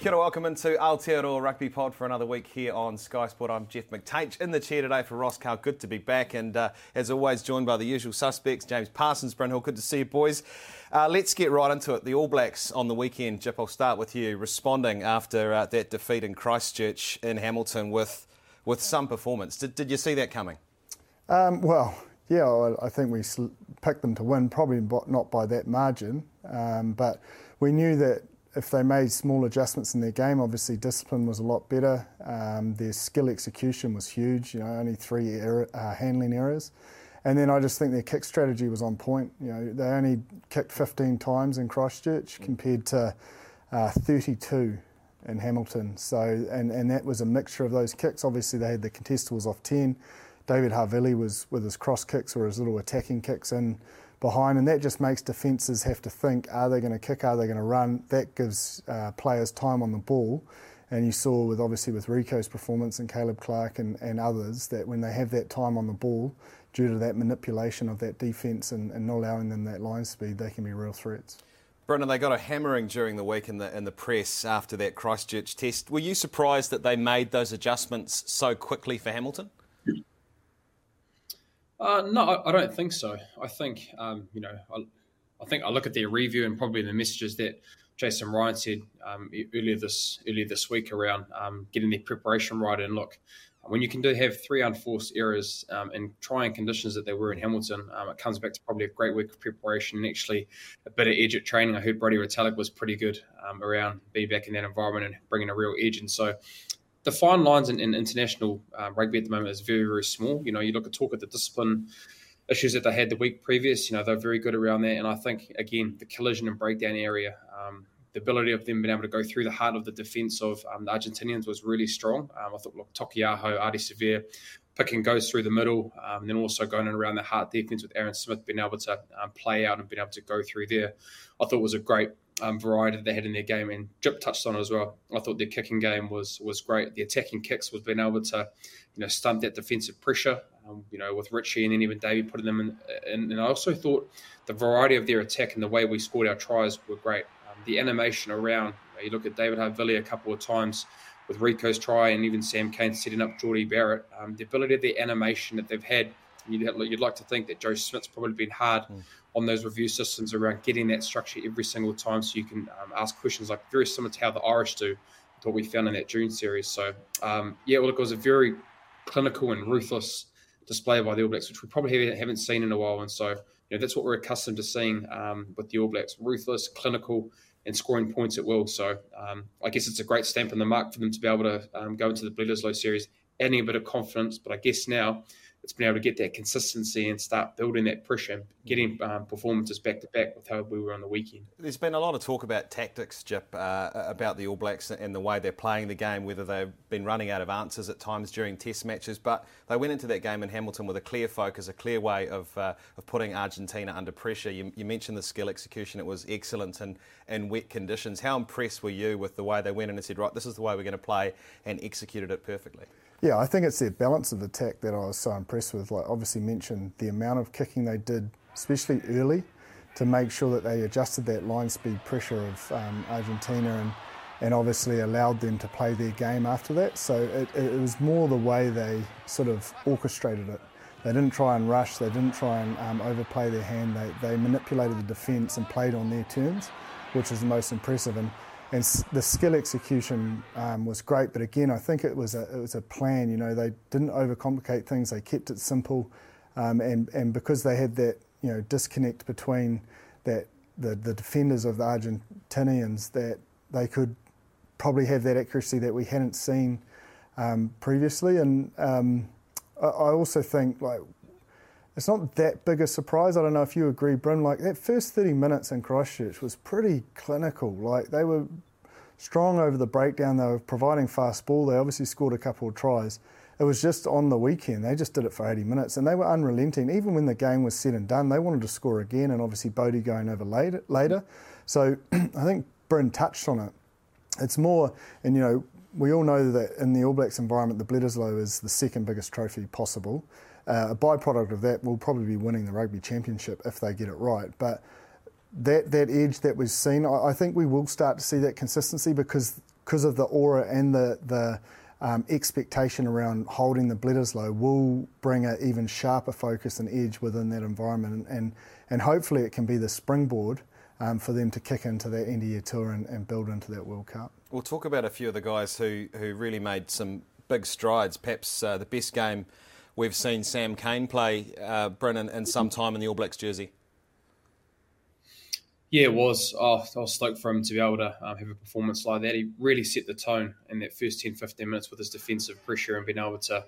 Kia ora, welcome into Aotearoa Rugby Pod for another week here on Sky Sport. I'm Jeff McTainsh in the chair today for Ross Karl. Good to be back, and uh, as always, joined by the usual suspects James Parsons, Bryn Good to see you, boys. Uh, let's get right into it. The All Blacks on the weekend. Jip, I'll start with you, responding after uh, that defeat in Christchurch in Hamilton with with some performance. Did, did you see that coming? Um, well, yeah, I think we picked them to win, probably not by that margin, um, but we knew that if they made small adjustments in their game, obviously discipline was a lot better. Um, their skill execution was huge. You know, only three error, uh, handling errors, and then I just think their kick strategy was on point. You know, they only kicked 15 times in Christchurch compared to uh, 32 in Hamilton. So, and and that was a mixture of those kicks. Obviously, they had the contestables off 10. David Havili was with his cross kicks or his little attacking kicks in behind, and that just makes defences have to think: Are they going to kick? Are they going to run? That gives uh, players time on the ball. And you saw with obviously with Rieko's performance and Caleb Clarke and, and others that when they have that time on the ball, due to that manipulation of that defence and, and not allowing them that line speed, they can be real threats. Brendan, they got a hammering during the week in the in the press after that Christchurch test. Were you surprised that they made those adjustments so quickly for Hamilton? Uh, no, I don't think so. I think um, you know, I, I, think I look at their review and probably the messages that Jason Ryan said um, earlier this earlier this week around um, getting their preparation right. And look, when you can do have three unforced errors um, in trying conditions that they were in Hamilton, um, it comes back to probably a great week of preparation and actually a bit of edge at training. I heard Brody Retallick was pretty good um, around being back in that environment and bringing a real edge. And so the fine lines in, in international uh, rugby at the moment is very, very small. You know, you look at talk at the discipline issues that they had the week previous. You know, they're very good around that. And I think again, the collision and breakdown area, um, the ability of them being able to go through the heart of the defence of um, the Argentinians was really strong. Um, I thought, look, Taukei'aho, Ardie Savea, picking goes through the middle, um, and then also going in around the heart defence with Aaron Smith being able to um, play out and being able to go through there. I thought was a great um, variety they had in their game, and Jip touched on it as well. I thought their kicking game was was great. The attacking kicks was being able to, you know, stunt that defensive pressure. Um, you know, with Richie and then even Davey putting them in, in. And I also thought the variety of their attack and the way we scored our tries were great. Um, the animation around, you look at David Havili a couple of times with Rieko's try, and even Sam Cane setting up Jordie Barrett. Um, the ability of the animation that they've had. You'd, you'd like to think that Joe Schmidt's probably been hard. Mm on those review systems around getting that structure every single time so you can um, ask questions like very similar to how the Irish do, what we found in that June series. So, um, yeah, well, it was a very clinical and ruthless display by the All Blacks, which we probably haven't seen in a while. And so, you know, that's what we're accustomed to seeing um, with the All Blacks ruthless, clinical, and scoring points at will. So, um, I guess it's a great stamp in the mark for them to be able to um, go into the Bledisloe series, adding a bit of confidence. But I guess now, it's been able to get that consistency and start building that pressure, getting um, performances back to back with how we were on the weekend. There's been a lot of talk about tactics, Jip, uh, about the All Blacks and the way they're playing the game, whether they've been running out of answers at times during Test matches. But they went into that game in Hamilton with a clear focus, a clear way of, uh, of putting Argentina under pressure. You, you, mentioned the skill execution; it was excellent in, in wet conditions. How impressed were you with the way they went in and said, "Right, this is the way we're going to play," and executed it perfectly? Yeah, I think it's their balance of attack that I was so impressed with. Like, obviously, mentioned the amount of kicking they did, especially early, to make sure that they adjusted that line speed pressure of um, Argentina and, and obviously allowed them to play their game after that. So it, it was more the way they sort of orchestrated it They didn't try and rush. They didn't try and um, overplay their hand. They, they manipulated the defence and played on their terms, which is the most impressive. And, and the skill execution um, was great. But again, I think it was a it was a plan. You know, they didn't overcomplicate things. They kept it simple, um, and and because they had that you know disconnect between that the, the defenders of the Argentinians that they could probably have that accuracy that we hadn't seen um, previously. And um, I, I, also think like it's not that big a surprise. I don't know if you agree, Bryn. Like that first 30 minutes in Christchurch was pretty clinical. Like they were strong over the breakdown. They were providing fast ball. They obviously scored a couple of tries. It was just on the weekend. They just did it for 80 minutes and they were unrelenting. Even when the game was said and done, they wanted to score again. And obviously, Bodie going over later. later. So I think Bryn touched on it. It's more, and you know, we all know that in the All Blacks environment, the Bledisloe is the second biggest trophy possible. Uh, a byproduct of that will probably be winning the rugby championship if they get it right. But that that edge that we've seen, I, I think we will start to see that consistency because because of the aura and the the um, expectation around holding the Bledisloe will bring an even sharper focus and edge within that environment, and and, and hopefully it can be the springboard um, for them to kick into that end of year tour and, and, build into that World Cup. We'll talk about a few of the guys who, who really made some big strides. Perhaps uh, the best game we've seen Sam Cane play, uh, Brennan, in some time in the All Blacks jersey. Yeah, it was. Oh, I was stoked for him to be able to um, have a performance like that. He really set the tone in that first 10, 15 minutes with his defensive pressure and being able to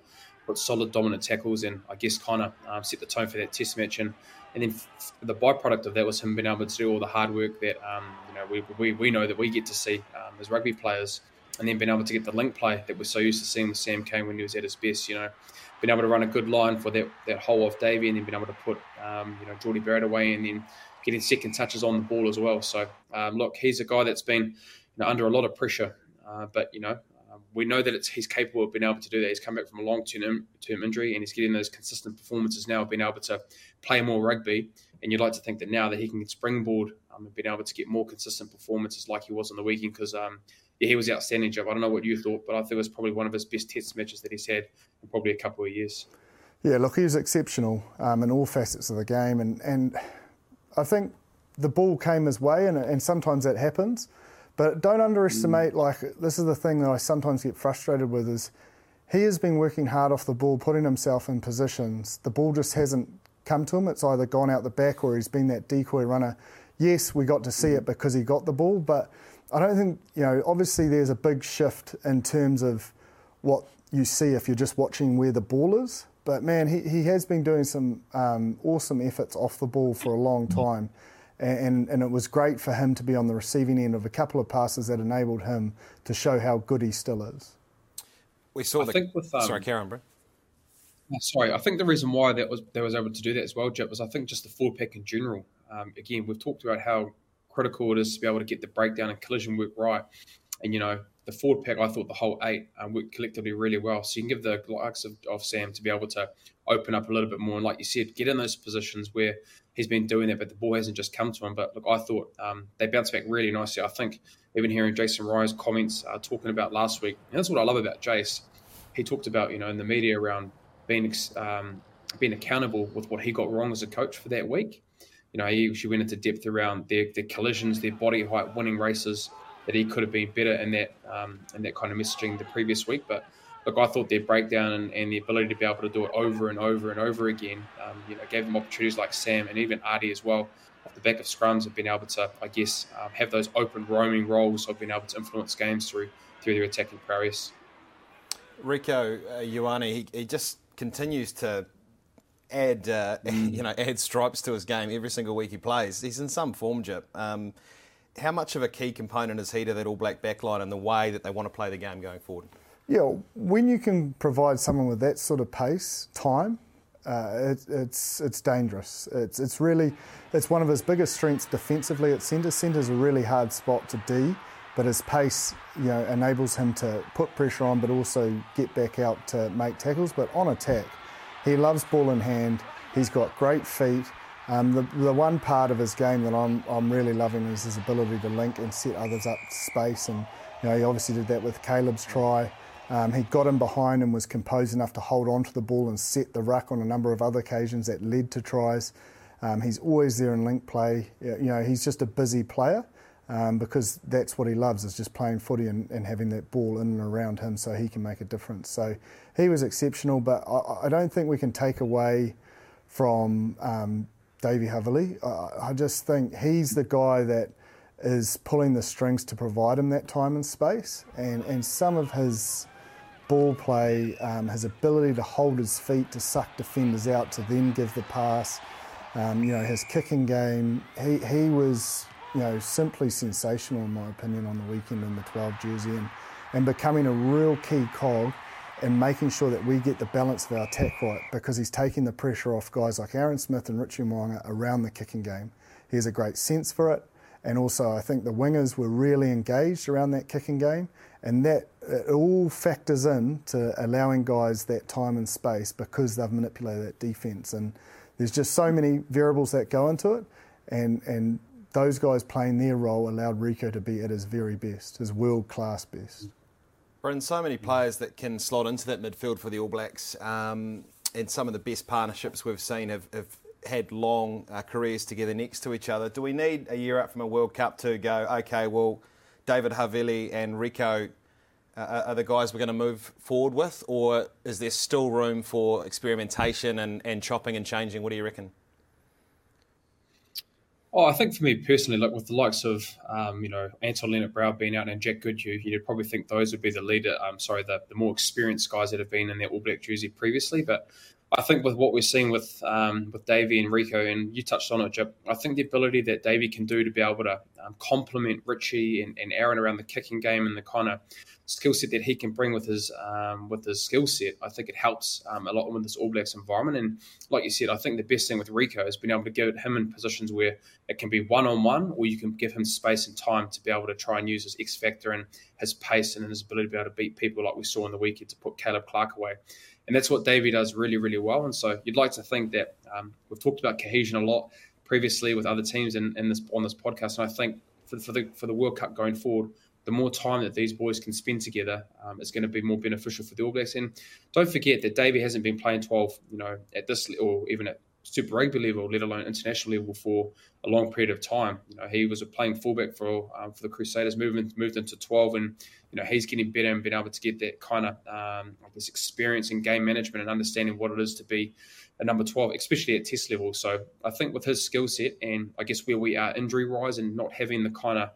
put solid dominant tackles and I guess kind of um, set the tone for that test match. And and then f- the byproduct of that was him being able to do all the hard work that um, you know we, we, we know that we get to see um, as rugby players, and then being able to get the link play that we're so used to seeing with Sam Cane when he was at his best. You know, being able to run a good line for that that hole off Davy and then been able to put um, you know Jordie Barrett away, and then getting second touches on the ball as well. So um, look, he's a guy that's been you know, under a lot of pressure, uh, but you know um, we know that he's capable of being able to do that. He's come back from a long term injury and he's getting those consistent performances now, being able to play more rugby. And you'd like to think that now that he can springboard um, and being able to get more consistent performances like he was on the weekend, because um, yeah, he was outstanding, Job. I don't know what you thought, but I think it was probably one of his best test matches that he's had in probably a couple of years. Yeah, look, he was exceptional um, in all facets of the game, and, and I think the ball came his way, and, and sometimes that happens. But don't underestimate, mm. like, this is the thing that I sometimes get frustrated with is he has been working hard off the ball, putting himself in positions. The ball just hasn't come to him. It's either gone out the back or he's been that decoy runner. Yes, we got to see it because he got the ball, but I don't think, you know, obviously there's a big shift in terms of what you see if you're just watching where the ball is. But man, he, he has been doing some um, awesome efforts off the ball for a long time and, and it was great for him to be on the receiving end of a couple of passes that enabled him to show how good he still is. We saw I the. Think with, um, sorry, Karen, bro. Uh, sorry, I think the reason why that was they was able to do that as well, Jip, was I think just the forward pack in general. Um, again, we've talked about how critical it is to be able to get the breakdown and collision work right, and you know the forward pack, I thought the whole eight um, worked collectively really well. So you can give the likes of, of Sam to be able to open up a little bit more, and like you said, get in those positions where he's been doing that, but the ball hasn't just come to him. But look, I thought um, they bounced back really nicely. I think even hearing Jason Rye's comments uh, talking about last week, and that's what I love about Jace. He talked about you know in the media around being um, being accountable with what he got wrong as a coach for that week. You know, he actually went into depth around their, their collisions, their body height, winning races. That he could have been better in that um, in that kind of messaging the previous week, but look, I thought their breakdown and, and, the ability to be able to do it over and over and over again, um, you know, gave them opportunities like Sam and even Ardie as well. Off the back of scrums, have been able to, I guess, um, have those open roaming roles of being able to influence games through through their attacking prowess. Rieko uh, Ioane, he, he, just continues to add, uh, mm. you know, add stripes to his game every single week he plays. He's in some form, Jip. Um, how much of a key component is he to that All Black backline and the way that they want to play the game going forward? Yeah, when you can provide someone with that sort of pace, time, uh, it, it's it's dangerous. It's it's really it's one of his biggest strengths defensively at centre. Centre's a really hard spot to D, but his pace you know enables him to put pressure on, but also get back out to make tackles. But on attack, he loves ball in hand. He's got great feet. Um, the, the one part of his game that I'm, I'm really loving is his ability to link and set others up space. And you know, he obviously did that with Caleb's try. Um, he got in behind and was composed enough to hold on to the ball and set the ruck on a number of other occasions that led to tries. Um, he's always there in link play. You know, he's just a busy player um, because that's what he loves is just playing footy and, and, having that ball in and around him so he can make a difference. So he was exceptional, but I, I don't think we can take away from um, Davey. I, I just think he's the guy that is pulling the strings to provide him that time and space, and, and some of his ball play, um, his ability to hold his feet, to suck defenders out, to then give the pass, um, you know, his kicking game, he, he was, you know, simply sensational in my opinion on the weekend in the 12 jersey and, and becoming a real key cog and making sure that we get the balance of our attack right because he's taking the pressure off guys like Aaron Smith and Richie Mo'unga around the kicking game. He has a great sense for it. And also, I think the wingers were really engaged around that kicking game, and that it all factors in to allowing guys that time and space because they've manipulated that defence. And there's just so many variables that go into it, and and those guys playing their role allowed Rieko to be at his very best, his world class best. Brendan, so many players that can slot into that midfield for the All Blacks, um, and some of the best partnerships we've seen have, have had long uh, careers together next to each other. Do we need a year out from a World Cup to go, okay, well, David Havili and Rieko uh, are the guys we're going to move forward with, or is there still room for experimentation and, and chopping and changing? What do you reckon? Oh, I think for me personally, like with the likes of um, you know Anton Lienert-Brown being out and Jack Goodhue, you'd probably think those would be the leader. I'm um, sorry, the, the more experienced guys that have been in their All Black jersey previously. But I think with what we're seeing with um, with Davey and Rieko, and you touched on it, Jip, I think the ability that Davy can do to be able to um, complement Richie and, and Aaron around the kicking game and the kind of skill set that he can bring with his um, with his skill set, I think it helps um, a lot with this All Blacks environment. And like you said, I think the best thing with Rieko is being able to get him in positions where it can be one on one, or you can give him space and time to be able to try and use his X factor and his pace and his ability to be able to beat people like we saw in the weekend to put Caleb Clarke away and that's what Davey does really, really well. And so you'd like to think that um, we've talked about cohesion a lot previously with other teams in, in, this on this podcast, and I think for, for the for the World Cup going forward, the more time that these boys can spend together um, is going to be more beneficial for the All Blacks. And don't forget that Davey hasn't been playing 12, you know, at this or even at Super Rugby level, let alone international level, for a long period of time. You know, he was a playing fullback for um, for the Crusaders, moving moved into 12, and you know he's getting better and being able to get that kind of um, experience in game management and understanding what it is to be a number 12, especially at test level. So I think with his skill set and I guess where we are injury wise and not having the kind of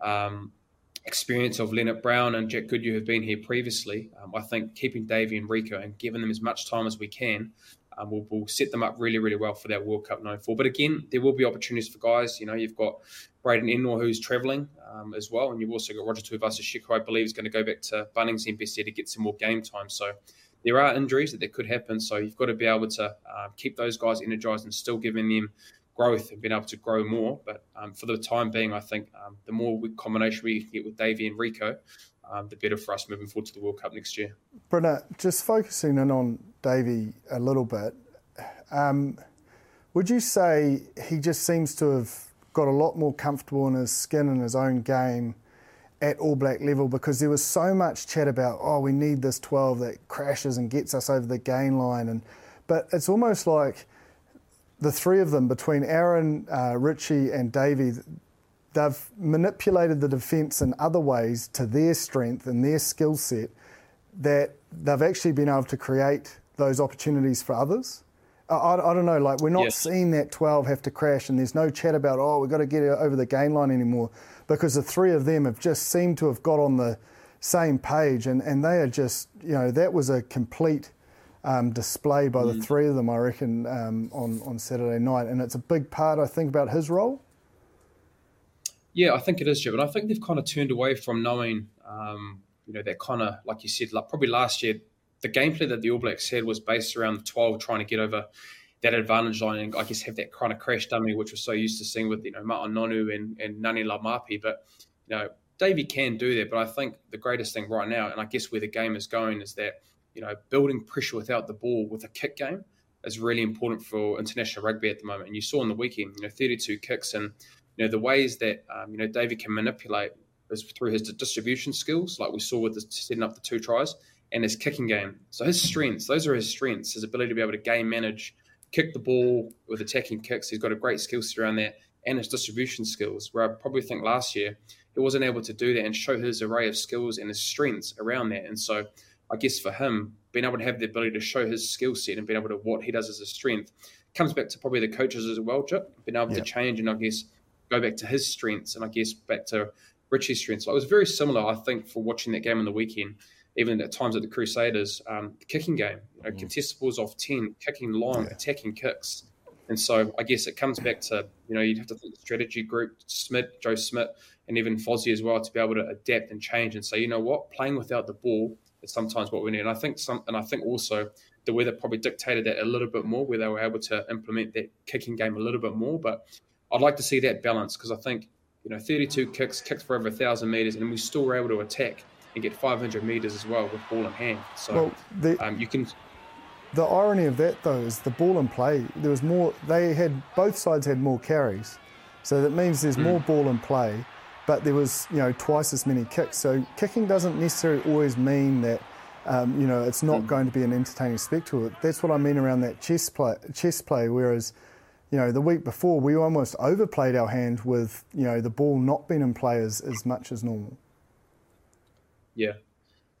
um, experience of Lienert-Brown and Jack Goodhue have been here previously, um, I think keeping Davey and Rieko and giving them as much time as we can um, will will set them up really, really well for that World Cup 94. But again, there will be opportunities for guys. You know, you've got Braydon Ennor who's travelling um, as well, and you've also got Roger Tuivasa-Sheck, who I believe is going to go back to Bunnings NPC to get some more game time. So there are injuries that, that could happen. So you've got to be able to uh, keep those guys energized and still giving them growth and being able to grow more. But um, for the time being, I think um, the more combination we can get with Davey and Rieko, um, the better for us moving forward to the World Cup next year. Brenna, just focusing in on Davey a little bit, um, would you say he just seems to have got a lot more comfortable in his skin and his own game at All Black level because there was so much chat about, oh, we need this 12 that crashes and gets us over the gain line. And, but it's almost like the three of them, between Aaron, uh, Richie, and Davey, they've manipulated the defence in other ways to their strength and their skill set that they've actually been able to create those opportunities for others. I, I, don't know, like we're not yes. seeing that 12 have to crash and there's no chat about, oh, we've got to get over the gain line anymore because the three of them have just seemed to have got on the same page and, and they are just, you know, that was a complete um, display by mm. the three of them, I reckon, um, on, on Saturday night. And it's a big part, I think, about his role. Yeah, I think it is, Jim. And I think they've kind of turned away from knowing, um, you know, that kind of, like you said, like probably last year, the gameplay that the All Blacks had was based around the 12 trying to get over that advantage line and I guess have that kind of crash dummy, which we're so used to seeing with, you know, Nonu and, and Ngani Laumape. But, you know, Davey can do that. But I think the greatest thing right now, and I guess where the game is going, is that, you know, building pressure without the ball with a kick game is really important for international rugby at the moment. And you saw in the weekend, you know, 32 kicks and, you know, the ways that, um, you know, Davey can manipulate is through his distribution skills, like we saw with the, setting up the two tries and his kicking game. So his strengths, those are his strengths, his ability to be able to game manage, kick the ball with attacking kicks. He's got a great skill set around that and his distribution skills, where I probably think last year he wasn't able to do that and show his array of skills and his strengths around that. And so I guess for him, being able to have the ability to show his skill set and being able to what he does as a strength comes back to probably the coaches as well, Chip, being able yeah. to change and I guess go back to his strengths and I guess back to Richie's strengths. So it was very similar, I think, for watching that game on the weekend, even at times at the Crusaders, um, the kicking game, you know, mm. contestables off 10, kicking long, yeah. attacking kicks. And so I guess it comes back to, you know, you'd have to think the strategy group, Schmidt, Joe Schmidt, and even Fozzie as well, to be able to adapt and change and say, you know what, playing without the ball is sometimes what we need. And I think some, and I think also the weather probably dictated that a little bit more, where they were able to implement that kicking game a little bit more. But I'd like to see that balance because I think, you know, 32 kicks, kicked for over a thousand meters, and we still were able to attack and get 500 meters as well with ball in hand. So well, the, um, you can the irony of that, though, is the ball in play. There was more. They had both sides had more carries, so that means there's mm. more ball in play, but there was you know twice as many kicks. So kicking doesn't necessarily always mean that. Um, you know, it's not mm. going to be an entertaining spectacle. That's what I mean around that chess play. Chess play, whereas, you know, the week before we almost overplayed our hand with you know the ball not being in play as, as much as normal. Yeah,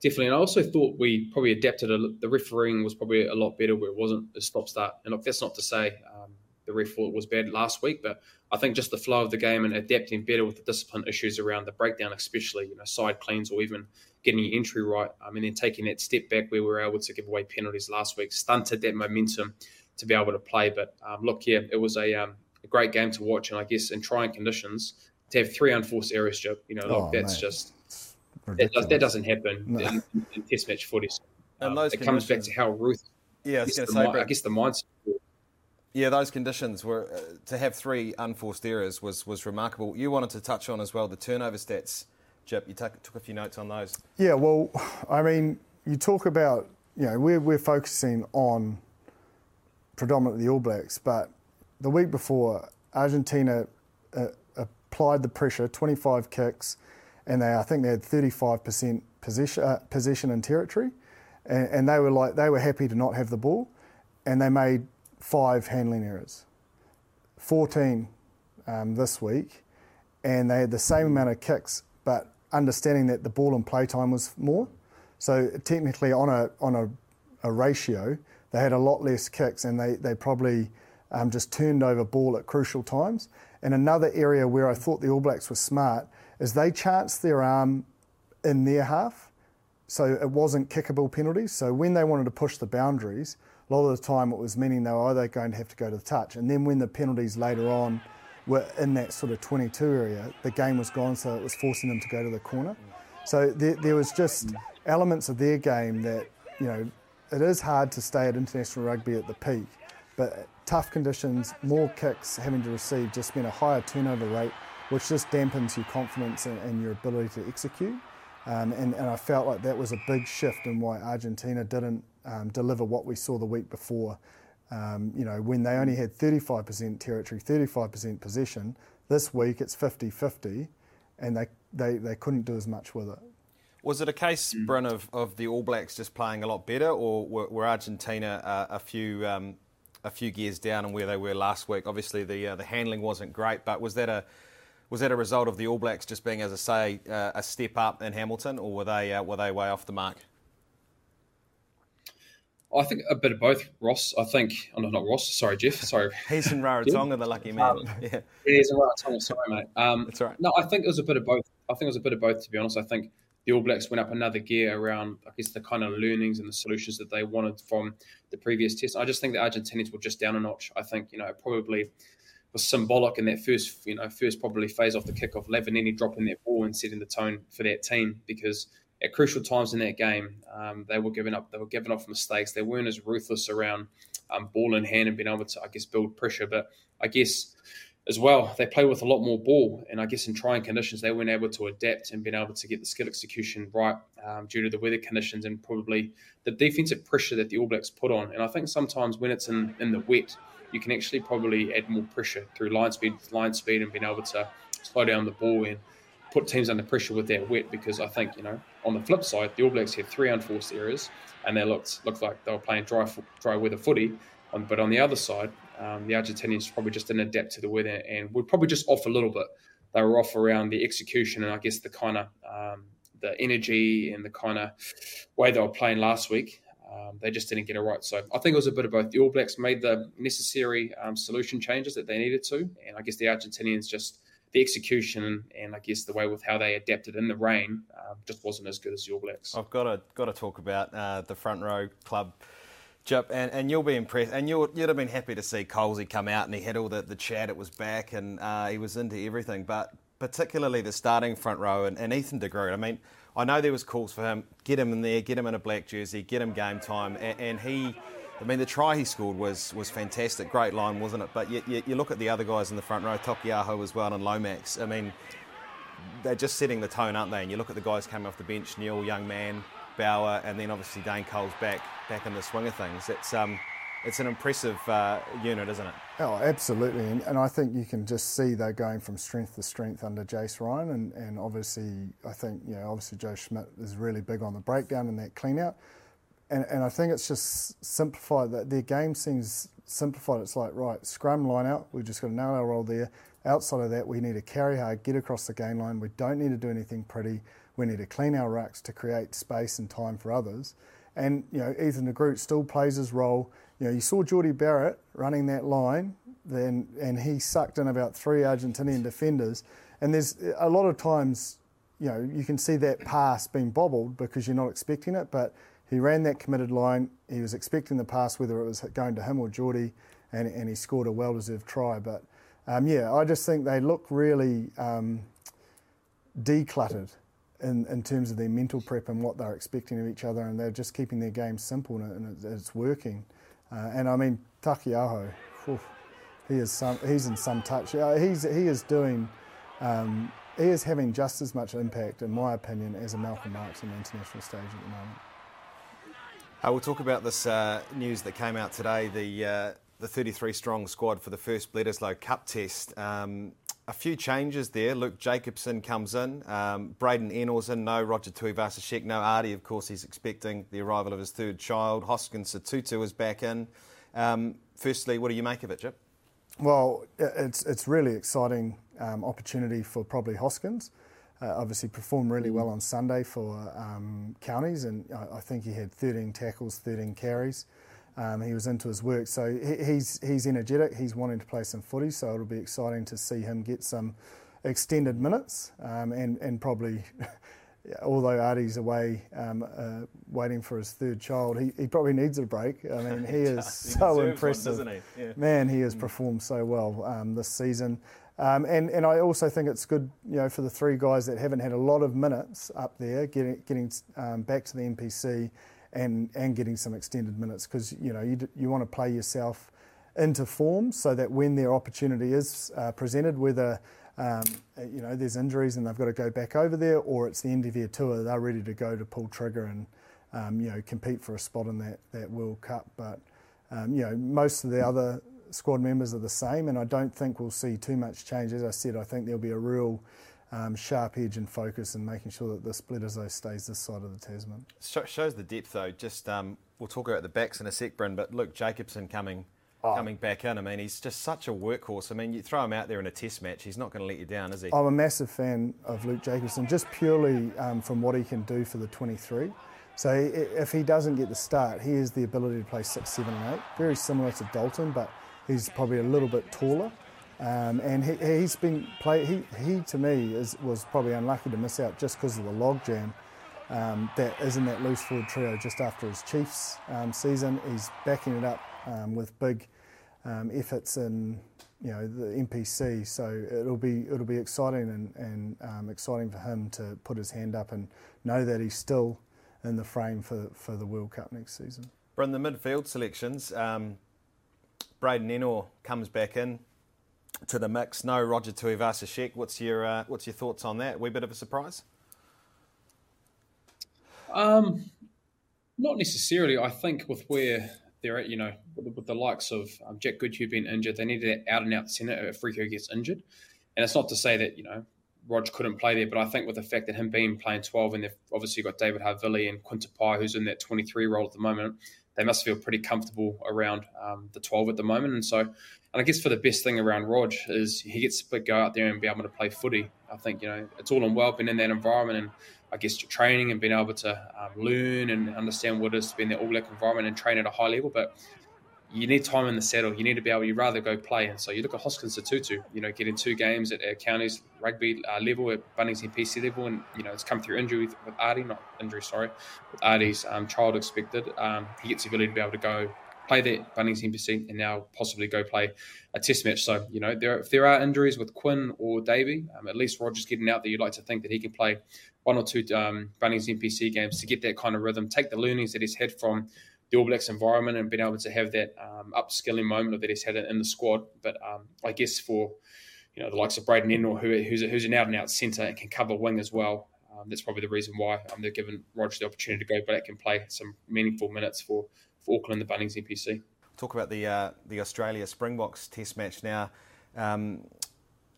definitely. And I also thought we probably adapted. A, the refereeing was probably a lot better where it wasn't a stop start. And look, that's not to say um, the ref thought was bad last week, but I think just the flow of the game and adapting better with the discipline issues around the breakdown, especially you know side cleans or even getting your entry right. I mean, then taking that step back where we were able to give away penalties last week stunted that momentum to be able to play. But um, look, yeah, it was a, um, a, great game to watch, and I guess in trying conditions to have three unforced errors, you know, look, oh, that's just that, does, that, doesn't happen no. in, in, Test match footy. Um, it comes back to how Ruth. Yeah, I, guess the, say, I guess the mindset. Yeah, those conditions were uh, to have three unforced errors was was remarkable. You wanted to touch on as well the turnover stats, Jip. You took, took a few notes on those. Yeah, well, I mean, you talk about you know we're we're focusing on predominantly the All Blacks, but the week before Argentina uh, applied the pressure, 25 kicks, and they I think they had 35% position uh, possession and territory, and, and, they were like they were happy to not have the ball, and they made five handling errors, 14 um, this week, and they had the same amount of kicks, but understanding that the ball and play time was more, so technically on a on a, a ratio they had a lot less kicks, and they they probably um, just turned over ball at crucial times. And another area where I thought the All Blacks were smart is they chanced their arm in their half, so it wasn't kickable penalties. So when they wanted to push the boundaries, a lot of the time it was meaning they were either going to have to go to the touch, and then when the penalties later on were in that sort of 22 area, the game was gone, so it was forcing them to go to the corner. So there, there was just elements of their game that you know it is hard to stay at international rugby at the peak, but tough conditions, more kicks having to receive just meant a higher turnover rate which just dampens your confidence and, and your ability to execute. Um, and, and, I felt like that was a big shift in why Argentina didn't um, deliver what we saw the week before. Um, you know, when they only had 35% territory, 35% possession, this week it's 50 50, and they, they, they couldn't do as much with it. Was it a case, mm. Bryn, of, of the All Blacks just playing a lot better, or were, were Argentina uh, a few um, a few gears down on where they were last week? Obviously, the uh, the handling wasn't great, but was that a was that a result of the All Blacks just being, as I say, uh, a step up in Hamilton, or were they uh, were they way off the mark? I think a bit of both, Ross. I think, oh, no, not Ross. Sorry, Jeff. Sorry. He's in Rarotonga, the lucky man. Um, yeah. He's in Rarotonga. Sorry, mate. Um, That's right. No, I think it was a bit of both. I think it was a bit of both, to be honest. I think the All Blacks went up another gear around, I guess, the kind of learnings and the solutions that they wanted from the previous test. I just think the Argentinians were just down a notch. I think, you know, probably was symbolic in that first, you know, first probably phase off the kickoff. Lavanini dropping that ball and setting the tone for that team because at crucial times in that game, um, they were giving up. They were giving off mistakes. They weren't as ruthless around um, ball in hand and being able to, I guess, build pressure. But I guess as well, they play with a lot more ball, and I guess in trying conditions, they weren't able to adapt and being able to get the skill execution right um, due to the weather conditions and probably the defensive pressure that the All Blacks put on. And I think sometimes when it's in in the wet you can actually probably add more pressure through line speed, line speed, and being able to slow down the ball and put teams under pressure with their wet because I think you know on the flip side the All Blacks had three unforced errors and they looked looked like they were playing dry dry weather footy. Um, but on the other side, um, the Argentinians probably just didn't adapt to the weather and were probably just off a little bit. They were off around the execution and I guess the kind of um, the energy and the kind of way they were playing last week. Um, they just didn't get it right. So I think it was a bit of both. The All Blacks made the necessary um, solution changes that they needed to, and I guess the Argentinians just the execution and I guess the way with how they adapted in the rain uh, just wasn't as good as the All Blacks. I've got to got to talk about uh, the front row club. Jip, and, and you'll be impressed, and you'll, you'd have been happy to see Colesy come out and he had all the, the chat, it was back, and uh, he was into everything, but particularly the starting front row and, and Ethan de Groot. I mean, I know there was calls for him, get him in there, get him in a black jersey, get him game time, and, and he I mean, the try he scored was was fantastic. Great line, wasn't it? But you, you, you look at the other guys in the front row, Taukei'aho as well, and Lomax. I mean, they're just setting the tone, aren't they? And you look at the guys coming off the bench, Neil, young man, Bower, and then obviously Dane Cole's back back in the swing of things. It's um, it's an impressive uh, unit, isn't it? Oh, absolutely. And, and, I think you can just see they're going from strength to strength under Jace Ryan. And, and obviously, I think, you know, obviously Joe Schmidt is really big on the breakdown and that clean out and, and I think it's just simplified that their game seems simplified. It's like, right, scrum line out, we've just got to nail our role there. Outside of that, we need to carry hard, get across the game line. We don't need to do anything pretty. We need to clean our rucks to create space and time for others. And, you know, Ethan de Groot still plays his role. You know, you saw Jordie Barrett running that line, then, and he sucked in about three Argentinian defenders. And there's a lot of times, you know, you can see that pass being bobbled because you're not expecting it, but he ran that committed line. He was expecting the pass, whether it was going to him or Jordie, and, and he scored a well deserved try. But um, yeah, I just think they look really um, decluttered in, in terms of their mental prep and what they're expecting of each other, and they're just keeping their game simple and, it, it's working. Uh, and I mean, Taukei'aho, he is some, he's in some touch. Uh, he's, he is doing. Um, he is having just as much impact, in my opinion, as a Malcolm Marx on the international stage at the moment. Uh, we'll talk about this uh, news that came out today the, uh, the 33 strong squad for the first Bledisloe Cup test. Um, a few changes there. Luke Jacobson comes in, um, Braydon Ennor's in, no Roger Tuivasa-Sheck, no Ardie, Of course, he's expecting the arrival of his third child. Hoskins Sotutu is back in. Um, firstly, what do you make of it, Jip? Well, it's, it's really exciting um, opportunity for probably Hoskins uh, obviously performed really well on Sunday for um, counties, and I, I, think he had 13 tackles, 13 carries. Um, he was into his work, so he, he's he's energetic. He's wanting to play some footy, so it'll be exciting to see him get some extended minutes, um, and and probably. although Ardie's away um, uh, waiting for his third child, he, he probably needs a break. I mean, he is so impressive. One, he? Yeah. Man, he has mm. performed so well um, this season. Um, and, and I also think it's good, you know, for the three guys that haven't had a lot of minutes up there, getting, getting um, back to the NPC and, and getting some extended minutes because, you know, you, you want to play yourself into form so that when their opportunity is uh, presented, whether, um, you know, there's injuries and they've got to go back over there or it's the end of their tour, they're ready to go to pull trigger and, um, you know, compete for a spot in that, that World Cup. But, um, you know, most of the other squad members are the same, and I don't think we'll see too much change. As I said, I think there'll be a real um, sharp edge and focus and making sure that the Bledisloe stays this side of the Tasman. Shows the depth, though. Just um, we'll talk about the backs in a sec, Bryn, but Luke Jacobson coming. Oh. Coming back in, I mean, he's just such a workhorse. I mean, you throw him out there in a test match, he's not going to let you down, is he? I'm a massive fan of Luke Jacobson, just purely um, from what he can do for the 23. So if he doesn't get the start, he has the ability to play six, seven, and eight. Very similar to Dalton, but He's probably a little bit taller. Um, and he, has been play. He, he to me is, was probably unlucky to miss out just because of the logjam um, that is in that loose forward trio just after his Chiefs um, season. He's backing it up um, with big um, efforts in you know the NPC. So it'll be it'll be exciting and, and um, exciting for him to put his hand up and know that he's still in the frame for for the World Cup next season. Bryn, the midfield selections. Braydon Ennor comes back in to the mix. No Roger Tuivasa-Sheck. What's your uh, what's your thoughts on that? A wee bit of a surprise. Um, not necessarily. I think with where they're at, you know, with, with the likes of um, Jack Goodhue being injured, they needed that out and out centre if Rieko gets injured. And it's not to say that you know Rog couldn't play there. But I think with the fact that him being playing 12 and they've obviously got David Havili and Quinta who's in that 23 role at the moment, they must feel pretty comfortable around um, the 12 at the moment. And so, and I guess for the best thing around Rog is he gets to go out there and be able to play footy. I think, you know, it's all in well being in that environment and I guess training and being able to um, learn and understand what it is to be in the All Black environment and train at a high level. But you need time in the saddle. You need to be able. You rather go play, and so you look at Hoskins Sotutu. You know, getting two games at, at counties rugby uh, level, at Bunnings NPC level, and you know it's come through injury with, with Ardie, not injury, sorry, with Ardie's um, child expected. Um, he gets the ability to be able to go play that Bunnings NPC and now possibly go play a test match. So you know, there if there are injuries with Quinn or Davey, um, at least Roger's getting out there. You'd like to think that he can play one or two um, Bunnings NPC games to get that kind of rhythm, take the learnings that he's had from the All Blacks environment and being able to have that um, upskilling moment that he's had in the squad. But um, I guess for you know the likes of Braydon Ennor, who, who's, a, who's an out and out centre and can cover wing as well. Um, that's probably the reason why um, they're given Roger the opportunity to go back and play some meaningful minutes for, for Auckland, the Bunnings NPC. Talk about the uh, the Australia Springboks Test match now. Um,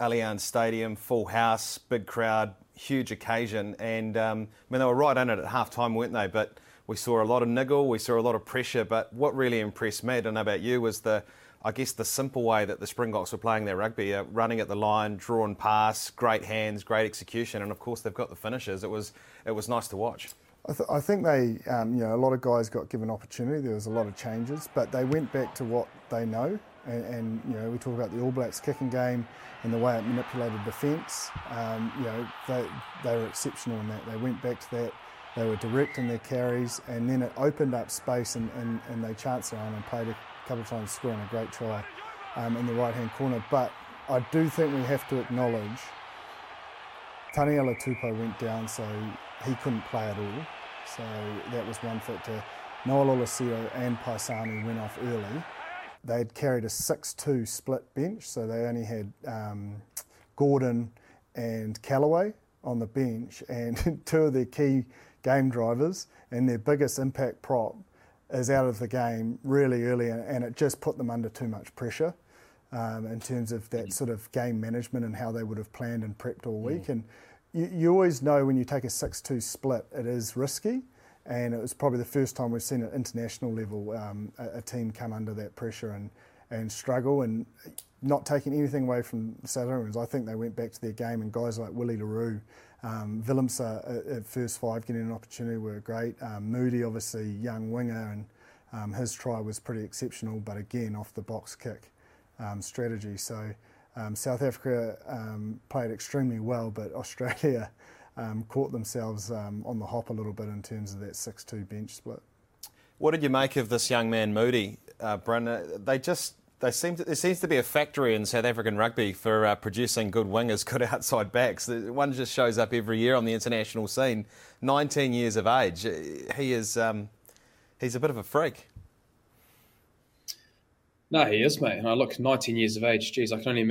Allianz Stadium, full house, big crowd, huge occasion, and um, I mean they were right in it at half time, weren't they? But we saw a lot of niggle, we saw a lot of pressure, but what really impressed me, I don't know about you, was the, I guess, the simple way that the Springboks were playing their rugby, uh, running at the line, drawn pass, great hands, great execution, and of course they've got the finishes. It was, it was nice to watch. I, th- I think they, um, you know, a lot of guys got given opportunity. There was a lot of changes, but they went back to what they know. And, and you know, we talk about the All Blacks kicking game and the way it manipulated defence. Um, you know, they, they were exceptional in that. They went back to that they were direct in their carries, and then it opened up space, and, and, and they chanced around and played a couple of times, scoring a great try um, in the right hand corner. But I do think we have to acknowledge Taniela Tupou went down, so he couldn't play at all. So that was one factor. Noah Lolesio and Paisami went off early. They had carried a 6 2 split bench, so they only had um, Gordon and Callaway on the bench, and two of their key game drivers, and their biggest impact prop is out of the game really early, and it just put them under too much pressure um, in terms of that sort of game management and how they would have planned and prepped all week. Mm. And you, you, always know when you take a 6 2 split, it is risky. And it was probably the first time we've seen at international level um, a, a, team come under that pressure and, and struggle. And not taking anything away from the South Africans, I think they went back to their game, and guys like Willie le Roux um, Willemse at, at, first five getting an opportunity were great. Um, Moodie, obviously, young winger, and um, his try was pretty exceptional, but again, off the box kick um, strategy. So um, South Africa um, played extremely well, but Australia caught themselves on the hop a little bit in terms of that 6 2 bench split. What did you make of this young man, Moodie, uh, Bryn? They just they seem to, there seems to be a factory in South African rugby for uh, producing good wingers, good outside backs. One just shows up every year on the international scene. 19 years of age. He is um, he's a bit of a freak. No, he is, mate. And I look, 19 years of age. Geez, I can only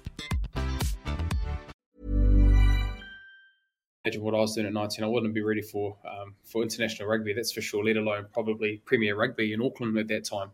Imagine what I was doing at 19. I wouldn't be ready for um, for international rugby, that's for sure, let alone probably Premier Rugby in Auckland at that time.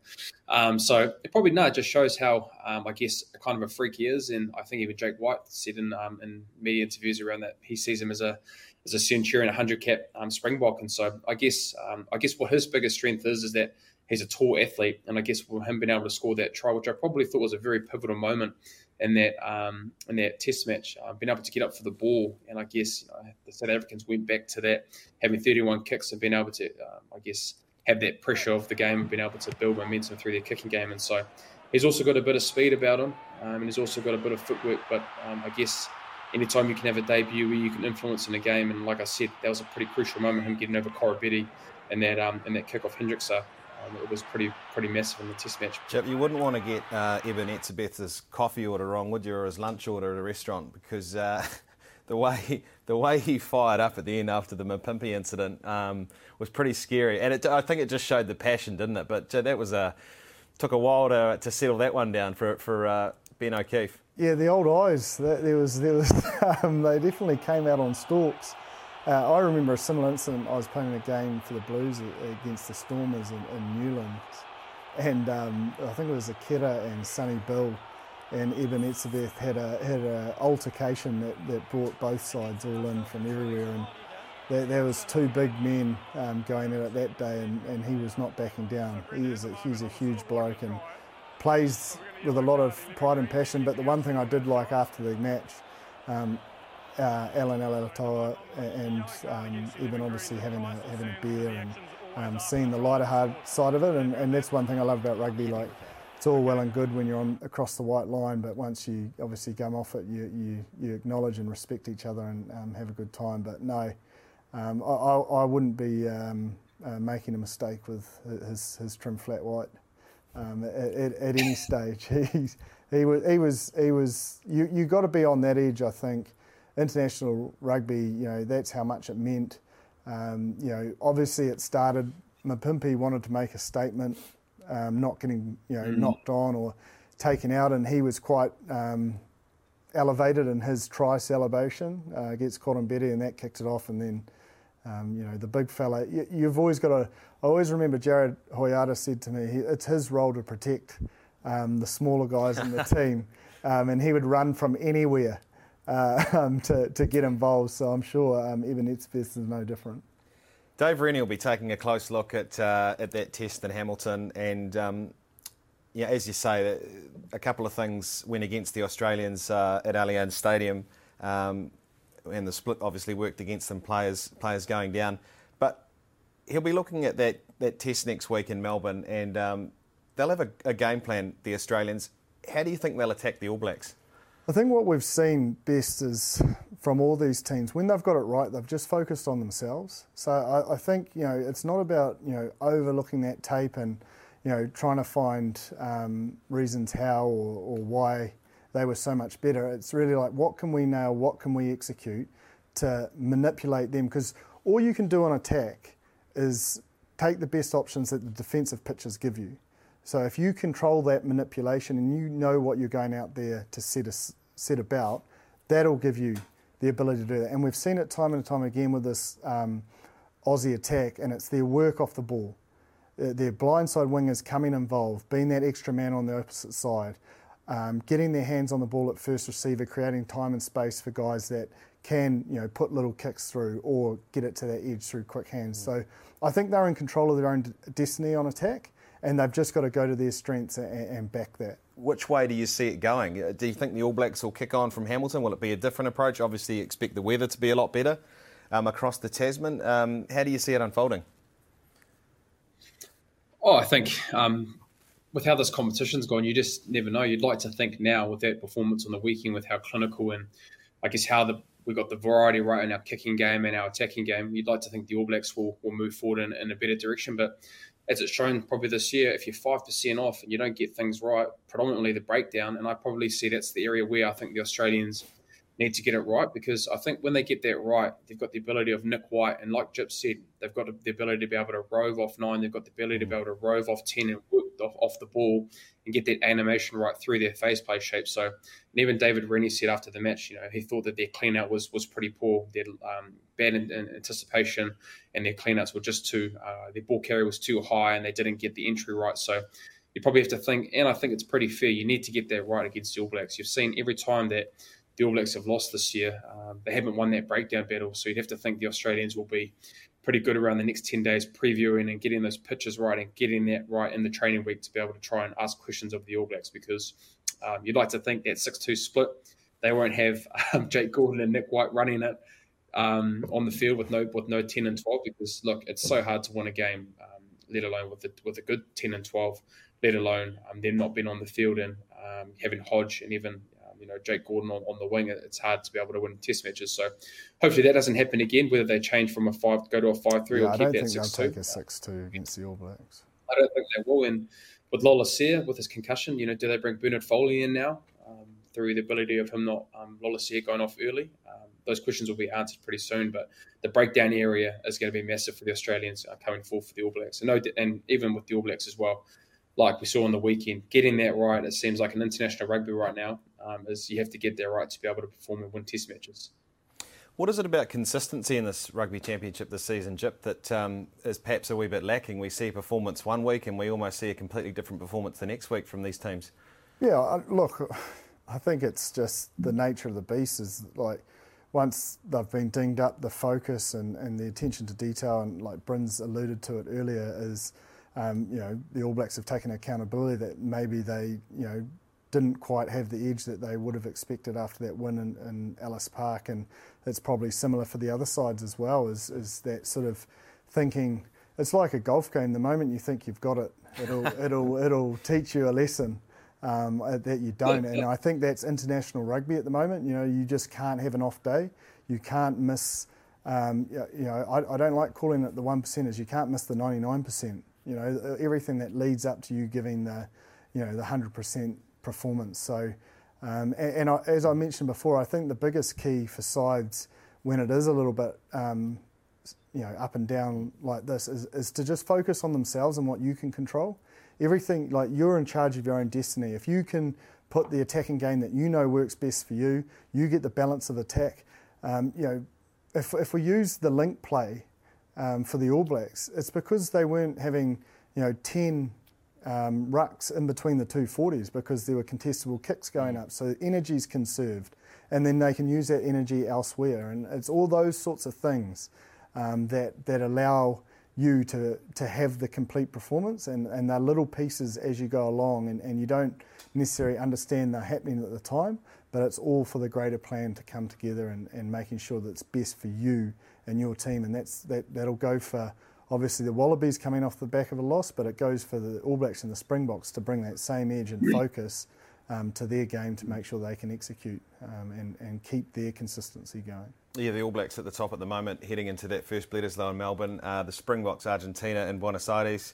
Um, so it probably no, it just shows how um, I guess kind of a freak he is. And I think even Jake White said in um, in media interviews around that he sees him as a as a centurion, a hundred cap um, Springbok, and so I guess um, I guess what his biggest strength is is that he's a tall athlete, and I guess for him being able to score that try, which I probably thought was a very pivotal moment in that um, in that Test match, I've been able to get up for the ball, and I guess you know, the South Africans went back to that having 31 kicks and being able to, um, I guess, have that pressure of the game, and being able to build momentum through their kicking game, and so he's also got a bit of speed about him, um, and he's also got a bit of footwork. But um, I guess anytime you can have a debut where you can influence in a game, and like I said, that was a pretty crucial moment, him getting over Koroibete and that um, and that kick off Hendrikse. Um, it was pretty pretty massive in the test match. Chip, you wouldn't want to get uh, Eben Etzebeth's coffee order wrong, would you, or his lunch order at a restaurant? Because uh, the way the way he fired up at the end after the Mapimpi incident um, was pretty scary, and it, I think it just showed the passion, didn't it? But uh, that was a took a while to, to settle that one down for for uh, Ben O'Keeffe. Yeah, the old eyes. There was there was um, they definitely came out on stalks. Uh, I remember a similar incident. I was playing a game for the Blues against the Stormers in, in Newlands, and um, I think it was Akira and Sonny Bill and Eben Etzebeth had a had a altercation that, that brought both sides all in from everywhere, and there, there was two big men um, going at it that day, and, and he was not backing down. He is a, he's a huge bloke and plays with a lot of pride and passion. But the one thing I did like after the match. Um, uh, Allan Alaalatoa and um, Eben obviously having a, having a beer and um, seeing the lighter hard side of it. And, and that's one thing I love about rugby. Like it's all well and good when you're on across the white line, but once you obviously come off it, you you, you acknowledge and respect each other and um, have a good time. But no, um, I, I, I, wouldn't be um, uh, making a mistake with his his trim flat white um, at, at, at, any stage. He was he was he was you you got to be on that edge. I think international rugby, you know, that's how much it meant. Um, you know, obviously it started. Mapimpi wanted to make a statement, um, not getting you know mm. knocked on or taken out, and he was quite um, elevated in his try celebration uh, against Koroibete, and that kicked it off. And then, um, you know, the big fella. You, have always got to. I always remember Jarrad Hoeata said to me, he, it's his role to protect um, the smaller guys in the team, um, and he would run from anywhere uh, um, to, to get involved. So I'm sure um, Eben Etzebeth is no different. Dave Rennie will be taking a close look at uh, at that test in Hamilton, and um, yeah, as you say, a couple of things went against the Australians uh, at Allianz Stadium, um, and the split obviously worked against them. Players players going down, but he'll be looking at that that test next week in Melbourne, and um, they'll have a, a game plan. The Australians. How do you think they'll attack the All Blacks? I think what we've seen best is from all these teams when they've got it right, they've just focused on themselves. So I, I think you know it's not about you know overlooking that tape and you know trying to find um, reasons how or, or why they were so much better. It's really like what can we nail, what can we execute to manipulate them because all you can do on attack is take the best options that the defensive pitches give you. So if you control that manipulation and you know what you're going out there to set, a, set about, that'll give you the ability to do that. And we've seen it time and time again with this um, Aussie attack, and it's their work off the ball. Uh, their blindside wingers coming involved, being that extra man on the opposite side, um, getting their hands on the ball at first receiver, creating time and space for guys that can, you know, put little kicks through or get it to that edge through quick hands. Mm. So I think they're in control of their own destiny on attack and they've just got to go to their strengths and, and, back that. Which way do you see it going? Uh, do you think the All Blacks will kick on from Hamilton? Will it be a different approach? Obviously, expect the weather to be a lot better um, across the Tasman. Um, how do you see it unfolding? Oh, I think um, with how this competition's gone, you just never know. You'd like to think now with that performance on the weekend, with how clinical and I guess how the we got the variety right in our kicking game and our attacking game. You'd like to think the All Blacks will, will move forward in, in a better direction, but as it's shown probably this year, if you're five percent off and you don't get things right, predominantly the breakdown, and I probably see that's the area where I think the Australians need to get it right because I think when they get that right, they've got the ability of Nick White, and like Jip said, they've got the ability to be able to rove off nine, they've got the ability to be able to rove off ten and work off, off the ball and get that animation right through their face play shape. So, and even David Rennie said after the match, you know, he thought that their clean out was was pretty poor. Their um, bad in, in anticipation and their cleanouts were just too, uh, their ball carry was too high and they didn't get the entry right. So you probably have to think, and I think it's pretty fair, you need to get that right against the All Blacks. You've seen every time that the All Blacks have lost this year, um, they haven't won that breakdown battle. So you'd have to think the Australians will be pretty good around the next 10 days previewing and getting those pitches right and getting that right in the training week to be able to try and ask questions of the All Blacks because um, you'd like to think that 6 2 split, they won't have um, Jake Gordon and Nick White running it um, on the field with no with no 10 and 12 because, look, it's so hard to win a game, um, let alone with, the, with a good 10 and 12, let alone um, them not being on the field and um, having Hodge and even you know Jake Gordon on, on the wing, it's hard to be able to win test matches. So hopefully that doesn't happen again. Whether they change from a five go to a five three yeah, or I keep that six two. take a six two against the All Blacks. I don't think they will. And with Lolesio, with his concussion, you know, do they bring Bernard Foley in now um, through the ability of him not um, Lolesio going off early? Um, those questions will be answered pretty soon. But the breakdown area is going to be massive for the Australians uh, coming forward for the All Blacks. And, no, and even with the All Blacks as well like we saw on the weekend, getting that right, it seems like an international rugby right now, um, is you have to get there right to be able to perform and win test matches. What is it about consistency in this rugby championship this season, Jip, that um, is perhaps a wee bit lacking? We see performance one week and we almost see a completely different performance the next week from these teams. Yeah, look, I think it's just the nature of the beast is like once they've been dinged up, the focus and, and the attention to detail, and like Bryn's alluded to it earlier, is um, you know, the All Blacks have taken accountability that maybe they, you know, didn't quite have the edge that they would have expected after that win in, in Ellis Park, and it's probably similar for the other sides as well. Is is that sort of thinking? It's like a golf game. The moment you think you've got it, it'll it'll it'll teach you a lesson um, that you don't. And I think that's international rugby at the moment. You know, you just can't have an off day. You can't miss. Um, you know, I, I don't like calling it the one percenters. You can't miss the ninety nine percent you know, everything that leads up to you giving the, you know, the 100% performance. So, um, and, and I, as I mentioned before, I think the biggest key for sides when it is a little bit, um, you know, up and down like this is, is to just focus on themselves and what you can control. Everything, like you're in charge of your own destiny. If you can put the attacking game that you know works best for you, you get the balance of attack. Um, you know, if, if we use the link play um, for the All Blacks, it's because they weren't having you know 10 um, rucks in between the two 40s because there were contestable kicks going mm. up. So energy is conserved, and then they can use that energy elsewhere. And it's all those sorts of things um, that that allow you to to have the complete performance, and and they're little pieces as you go along, and, and you don't necessarily understand they're happening at the time, but it's all for the greater plan to come together and, and making sure that it's best for you and your team, and that's that that'll go for obviously the Wallabies coming off the back of a loss, but it goes for the All Blacks and the Springboks to bring that same edge and focus um, to their game to make sure they can execute um, and, and keep their consistency going. Yeah, the All Blacks at the top at the moment, heading into that first Bledisloe in Melbourne, uh, the Springboks Argentina in Buenos Aires.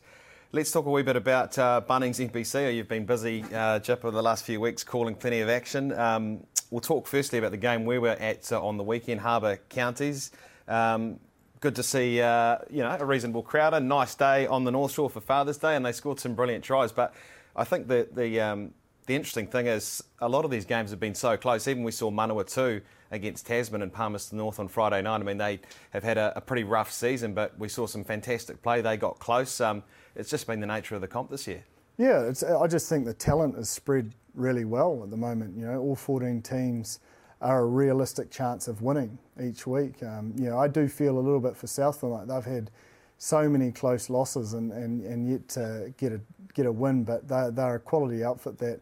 Let's talk a wee bit about uh, Bunnings NPC. You've been busy, uh, Jip, over the last few weeks calling plenty of action. Um, we'll talk firstly about the game we were at uh, on the weekend, Harbour Counties. Um, good to see uh, you know a reasonable crowd. A nice day on the North Shore for Father's Day, and they scored some brilliant tries. But I think the the um, the interesting thing is a lot of these games have been so close. Even we saw Manawatu against Tasman and Palmerston North on Friday night. I mean, they have had a, a pretty rough season, but we saw some fantastic play. They got close. Um, it's just been the nature of the comp this year. Yeah, I just think the talent is spread really well at the moment. You know, all 14 teams are a realistic chance of winning each week. Um, you know, I do feel a little bit for Southland like they've had so many close losses and, and, and yet to get a get a win, but they're, they're a quality outfit that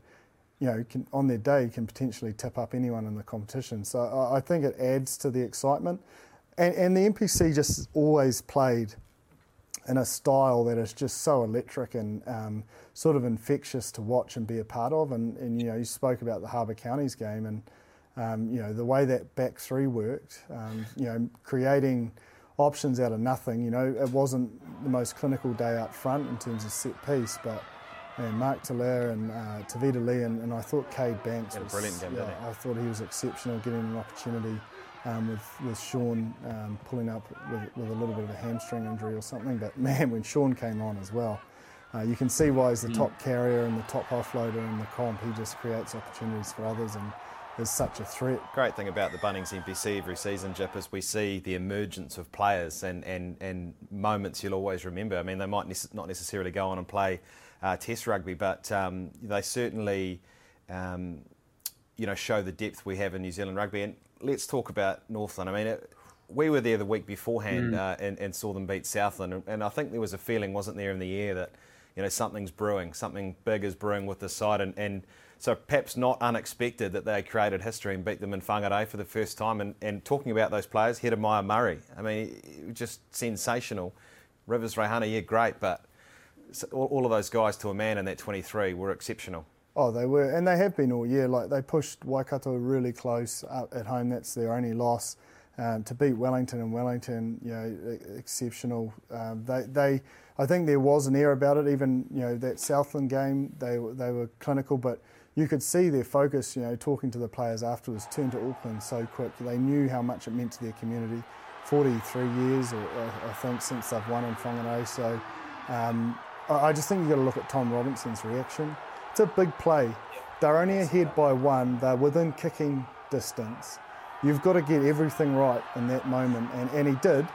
you know can, on their day can potentially tip up anyone in the competition. So I, I think it adds to the excitement, and, and the NPC just always played in a style that is just so electric and um, sort of infectious to watch and be a part of. And, and you know, you spoke about the Harbour Counties game and um, you know, the way that back three worked, um, you know, creating options out of nothing. You know, it wasn't the most clinical day up front in terms of set piece, but Mark Telea and uh, Tevita Li and, and, I thought Cade Banks was brilliant game. Yeah, I thought he was exceptional, getting an opportunity um, with with Sean um, pulling up with, with, a little bit of a hamstring injury or something. But man, when Sean came on as well. Uh, you can see why he's the mm. top carrier and the top offloader in the comp. He just creates opportunities for others, and is such a threat. Great thing about the Bunnings NPC every season, Jip, is we see the emergence of players and, and, and moments you'll always remember. I mean, they might ne- not necessarily go on and play uh, Test rugby, but um, they certainly, um, you know, show the depth we have in New Zealand rugby. And let's talk about Northland. I mean, it, we were there the week beforehand mm. uh, and, and, saw them beat Southland, and, and, I think there was a feeling, wasn't there, in the air that you know something's brewing, something big is brewing with the side, and, and so perhaps not unexpected that they created history and beat them in Whangarei for the first time. And, and talking about those players, Heremaia Murray, I mean, just sensational. Rivez Reihana, yeah, great, but all of those guys to a man in that 23 were exceptional. Oh, they were, and they have been all year. Like they pushed Waikato really close at home. That's their only loss. Um, to beat Wellington and Wellington, you know, exceptional. Um, they, they, I think there was an air about it. Even you know that Southland game, they they were clinical, but you could see their focus. You know, talking to the players afterwards, turned to Auckland so quick. They knew how much it meant to their community. 43 years, or, I think, since they've won in Whangarei. So um, I just think you've got to look at Tom Robinson's reaction. It's a big play. They're only ahead by one. They're within kicking distance you've got to get everything right in that moment, and, and he did.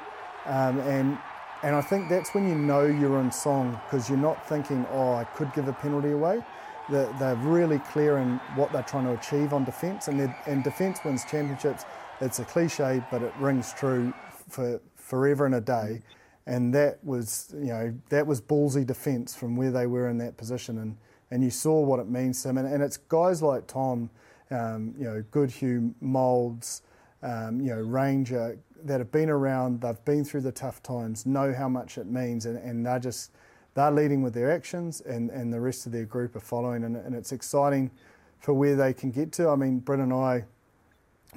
Um, and and I think that's when you know you're in song because you're not thinking, oh, I could give a penalty away. They're, they're really clear in what they're trying to achieve on defence, and, and defence wins championships. It's a cliche, but it rings true for forever and a day. And that was, you know, that was ballsy defence from where they were in that position, and, and you saw what it means to them. And, and it's guys like Tom um, you know, Goodhue, Moulds, um, you know, Ranger that have been around, they've been through the tough times, know how much it means, and, and they're just they're leading with their actions, and, and the rest of their group are following, and, and it's exciting for where they can get to. I mean, Bryn and I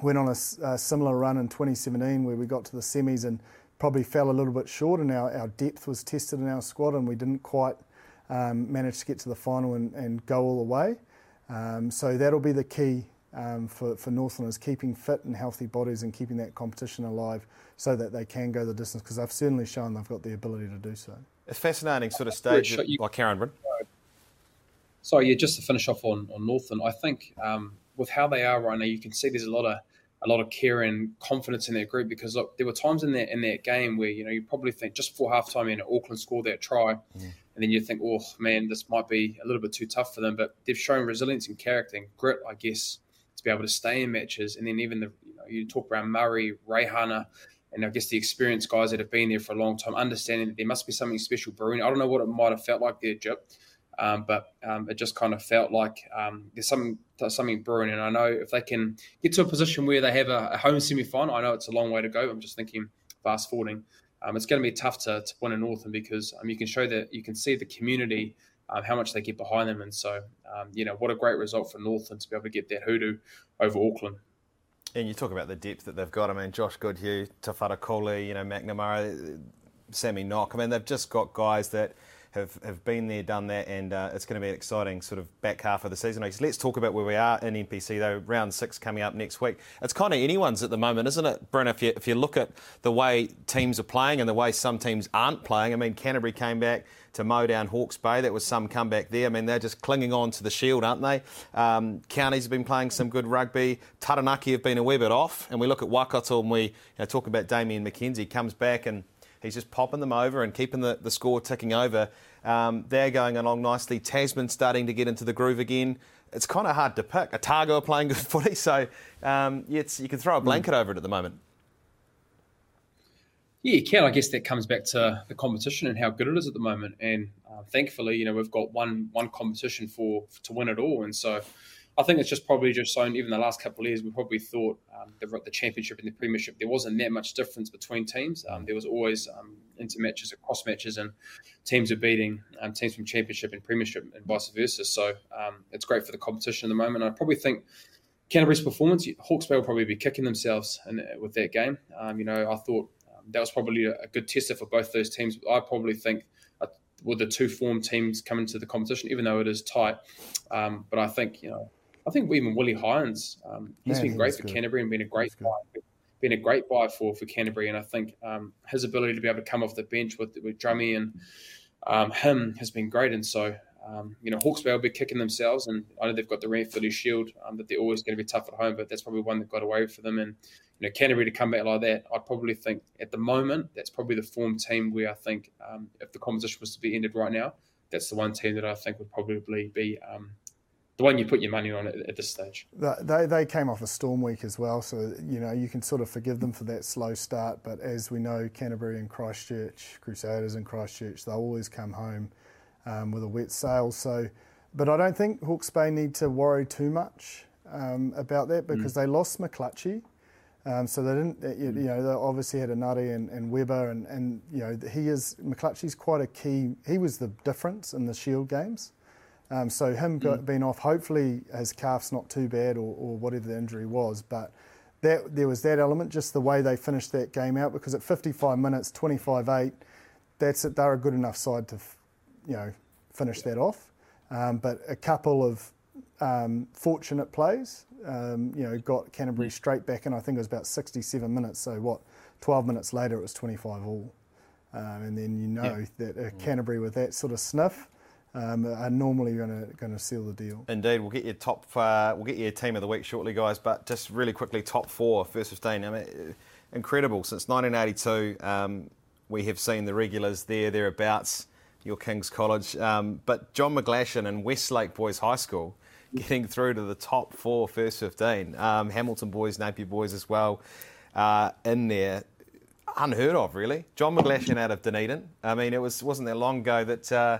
went on a, a, similar run in 2017 where we got to the semis and probably fell a little bit short, and our, our depth was tested in our squad, and we didn't quite um, manage to get to the final and, and go all the way. Um, so that'll be the key um, for, for Northlanders, keeping fit and healthy bodies and keeping that competition alive so that they can go the distance because they've certainly shown they've got the ability to do so. It's fascinating sort of stage like oh, Karen Bryn. Sorry, yeah, just to finish off on, on Northland, I think um, with how they are right now, you can see there's a lot of a lot of care and confidence in their group because look, there were times in that in that game where you know you probably think just before halftime, you know, Auckland scored that try, mm and then you think, oh man, this might be a little bit too tough for them. But they've shown resilience and character and grit, I guess, to be able to stay in matches. And then even the you know you talk around Murray, Reihana, and I guess the experienced guys that have been there for a long time, understanding that there must be something special brewing. I don't know what it might have felt like there, Jip, um, but um, it just kind of felt like um, there's something something brewing. And I know if they can get to a position where they have a, a home semi final, I know it's a long way to go. I'm just thinking fast forwarding um, it's going to be tough to, to win in Northland because um, you can show that you can see the community um, how much they get behind them, and so you know what a great result for Northland to be able to get that hoodoo over Auckland. And you talk about the depth that they've got. I mean, Josh Goodhue, Tawhara Kouli, you know, McNamara, Sammy Nock. I mean, they've just got guys that have, have been there, done that, and uh, it's going to be an exciting sort of back half of the season. Let's talk about where we are in NPC, though. Round six coming up next week. It's kind of anyone's at the moment, isn't it, Bryn? If you, if you look at the way teams are playing and the way some teams aren't playing, I mean, Canterbury came back to mow down Hawke's Bay. That was some comeback there. I mean, they're just clinging on to the shield, aren't they? Um, Counties have been playing some good rugby. Taranaki have been a wee bit off. And we look at Waikato and we you know, talk about Damian McKenzie. Comes back and He's just popping them over and keeping the, the score ticking over. Um, they're going along nicely. Tasman starting to get into the groove again. It's kind of hard to pick. Otago are playing good footy, so um, yeah, you can throw a blanket mm. over it at the moment. Yeah, you can. I guess that comes back to the competition and how good it is at the moment. And uh, thankfully, you know, we've got one one competition for to win it all, and so I think it's just probably just shown, even the last couple of years, we probably thought um, the, the championship and the premiership, there wasn't that much difference between teams. Um, there was always um, inter matches, cross matches, and teams are beating um, teams from championship and premiership and vice versa. So um, it's great for the competition at the moment. I probably think Canterbury's performance, Hawke's Bay will probably be kicking themselves in, with that game. Um, you know, I thought that was probably a, a, good tester for both those teams. I probably think uh, with the two form teams coming to the competition, even though it is tight. Um, but I think you know I think even Willi Heinz, um, he's yeah, been great for good. Canterbury and been a great buy, been a great buy for for Canterbury. And I think um, his ability to be able to come off the bench with with Drummy and um, him has been great. And so um, you know, Hawke's Bay will be kicking themselves, and I know they've got the Ranfurly Shield um, that they're always going to be tough at home, but that's probably one that got away for them. And you know, Canterbury to come back like that, I'd probably think at the moment that's probably the form team where I think um, if the competition was to be ended right now, that's the one team that I think would probably be um, the one you put your money on at, at, this stage. They, they came off a storm week as well, so you know you can sort of forgive them for that slow start. But as we know, Canterbury and Christchurch, Crusaders and Christchurch, they'll always come home um, with a wet sail. So, but I don't think Hawke's Bay need to worry too much um, about that because mm. they lost McClutchie. Um, so they didn't, you, you, know, they obviously had Enari and, and Weber, and, and you know he is McClutchie's quite a key. He was the difference in the Shield games. Um, so him mm. being off, hopefully his calf's not too bad or, or whatever the injury was, but that there was that element, just the way they finished that game out, because at 55 minutes, 25-8, that's it. They're a good enough side to, you know, finish that off. Um, but a couple of um, fortunate plays, um, you know, got Canterbury mm. straight back in. I think it was about 67 minutes. So what, 12 minutes later, it was 25 all. Um, and then you know yeah. that uh, Canterbury with that sort of sniff um, are normally going to seal the deal. Indeed, we'll get your top uh, we'll get your team of the week shortly, guys. But just really quickly, top four, first fifteen. I mean, incredible. Since 1982, um, we have seen the regulars there thereabouts. Your King's College, um, but John McGlashan and Westlake Boys High School getting through to the top four first 15. Um, Hamilton boys, Napier boys as well uh, in there. Unheard of, really. John McGlashan out of Dunedin. I mean, it was wasn't that long ago that. Uh,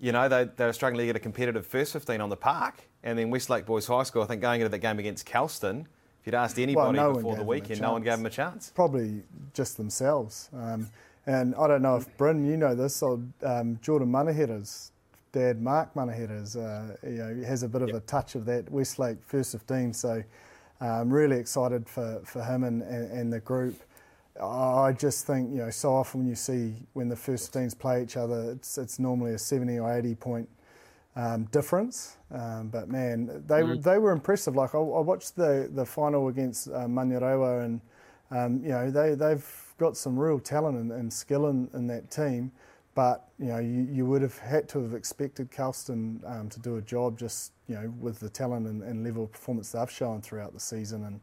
you know, they, they were struggling to get a competitive first 15 on the park. And then Westlake Boys High School, I think going into that game against Kelston, if you'd asked anybody well, no before the weekend, no one gave them a chance. Probably just themselves. Um, and I don't know if Bryn, you know this, or um, Jordan Manaheda's dad, Mark Manaheda's, uh, you know, has a bit of yep. a touch of that Westlake first 15. So I'm um, really excited for, for him and, and, and the group. I just think you know so often when you see when the first teams play each other, it's it's normally a seventy or eighty point um, difference. Um, but man, they mm. they were impressive. Like I, I, watched the the final against uh, Manurewa, and um, you know they they've got some real talent and, and skill in, in that team. But you know you, you would have had to have expected Kelston um, to do a job just you know with the talent and, and level of performance they've shown throughout the season and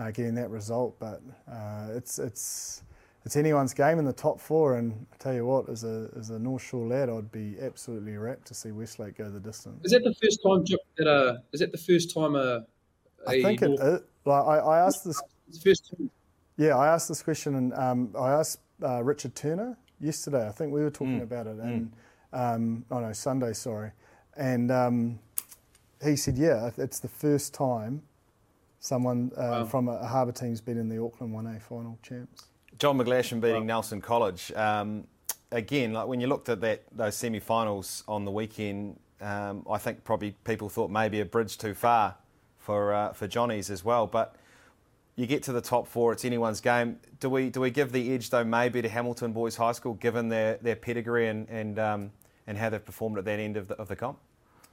uh, getting that result. But uh, it's it's it's anyone's game in the top four. And I tell you what, as a as a North Shore lad, I'd be absolutely rapt to see Westlake go the distance. Is that the first time that uh, is that the first time a, a I think North... it is. Like I, I asked this. first time. Yeah, I asked this question, and um, I asked uh, Richard Turner yesterday. I think we were talking mm. about it, and mm. um, oh no, Sunday, sorry, and um, he said, yeah, it's the first time someone uh, wow. from a, Harbour team's been in the Auckland 1A final champs. John McGlashan beating wow. Nelson College. Um, again, like when you looked at that those semi-finals on the weekend, um, I think probably people thought maybe a bridge too far for uh, for Johnny's as well. But you get to the top four, it's anyone's game. Do we do we give the edge though maybe to Hamilton Boys High School given their, their pedigree and and um, and how they've performed at that end of the, of the comp?